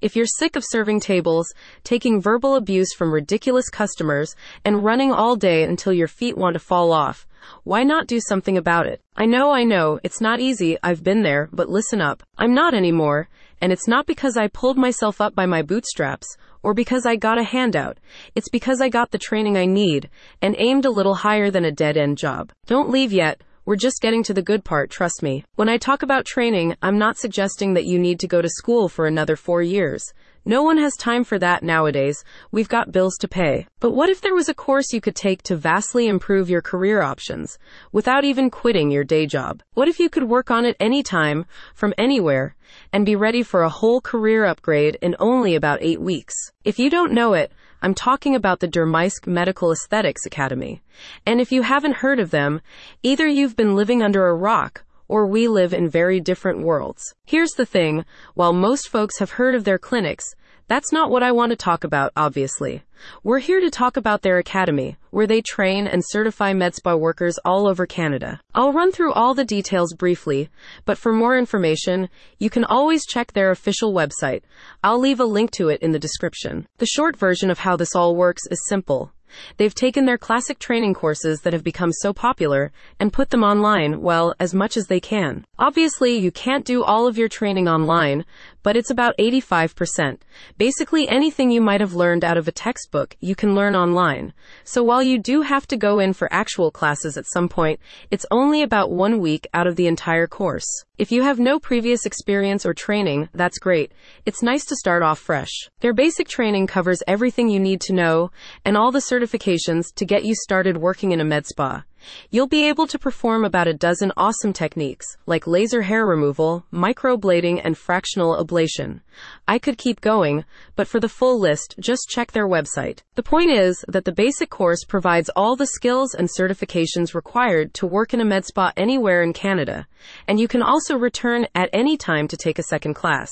If you're sick of serving tables, taking verbal abuse from ridiculous customers, and running all day until your feet want to fall off, why not do something about it? I know, I know, it's not easy, I've been there, but listen up. I'm not anymore, and it's not because I pulled myself up by my bootstraps, or because I got a handout. It's because I got the training I need, and aimed a little higher than a dead end job. Don't leave yet. We're just getting to the good part, trust me. When I talk about training, I'm not suggesting that you need to go to school for another four years. No one has time for that nowadays. We've got bills to pay. But what if there was a course you could take to vastly improve your career options without even quitting your day job? What if you could work on it anytime, from anywhere, and be ready for a whole career upgrade in only about eight weeks? If you don't know it, I'm talking about the Dermysk Medical Aesthetics Academy. And if you haven't heard of them, either you've been living under a rock or we live in very different worlds. Here's the thing while most folks have heard of their clinics, that's not what I want to talk about, obviously. We're here to talk about their academy, where they train and certify med spa workers all over Canada. I'll run through all the details briefly, but for more information, you can always check their official website. I'll leave a link to it in the description. The short version of how this all works is simple. They've taken their classic training courses that have become so popular and put them online, well, as much as they can. Obviously, you can't do all of your training online, but it's about 85%. Basically, anything you might have learned out of a textbook, you can learn online. So while you do have to go in for actual classes at some point, it's only about one week out of the entire course. If you have no previous experience or training, that's great. It's nice to start off fresh. Their basic training covers everything you need to know and all the certifications to get you started working in a med spa. You'll be able to perform about a dozen awesome techniques, like laser hair removal, microblading, and fractional ablation. I could keep going, but for the full list, just check their website. The point is that the basic course provides all the skills and certifications required to work in a med spa anywhere in Canada, and you can also return at any time to take a second class.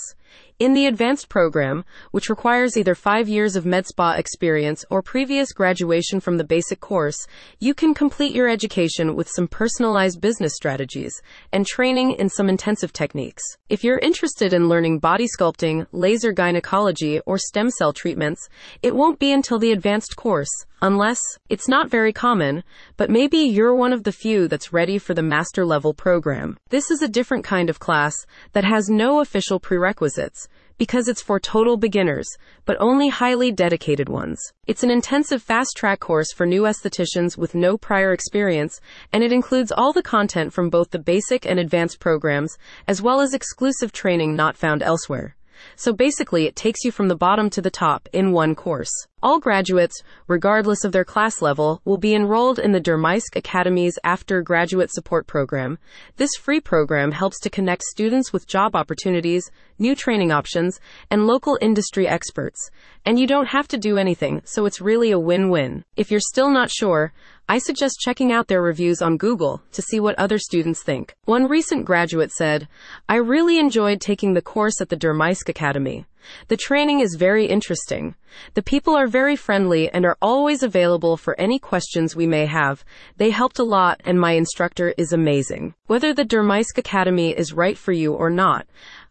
In the advanced program, which requires either five years of med spa experience or previous graduation from the basic course, you can complete your education with some personalized business strategies and training in some intensive techniques. If you're interested in learning body sculpting, laser gynecology, or stem cell treatments, it won't be until the advanced course, unless it's not very common, but maybe you're one of the few that's ready for the master level program. This is a different kind of class that has no official prerequisites because it's for total beginners, but only highly dedicated ones. It's an intensive fast track course for new estheticians with no prior experience, and it includes all the content from both the basic and advanced programs, as well as exclusive training not found elsewhere. So basically, it takes you from the bottom to the top in one course. All graduates, regardless of their class level, will be enrolled in the Dermysk Academy's After Graduate Support Program. This free program helps to connect students with job opportunities, new training options, and local industry experts. And you don't have to do anything, so it's really a win-win. If you're still not sure, I suggest checking out their reviews on Google to see what other students think. One recent graduate said, I really enjoyed taking the course at the Dermysk Academy. The training is very interesting. The people are very friendly and are always available for any questions we may have. They helped a lot and my instructor is amazing. Whether the Dermysk Academy is right for you or not,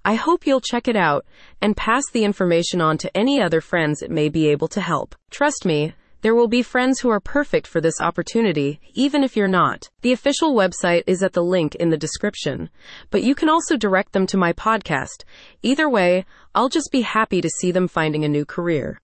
I hope you'll check it out and pass the information on to any other friends it may be able to help. Trust me, there will be friends who are perfect for this opportunity, even if you're not. The official website is at the link in the description, but you can also direct them to my podcast. Either way, I'll just be happy to see them finding a new career.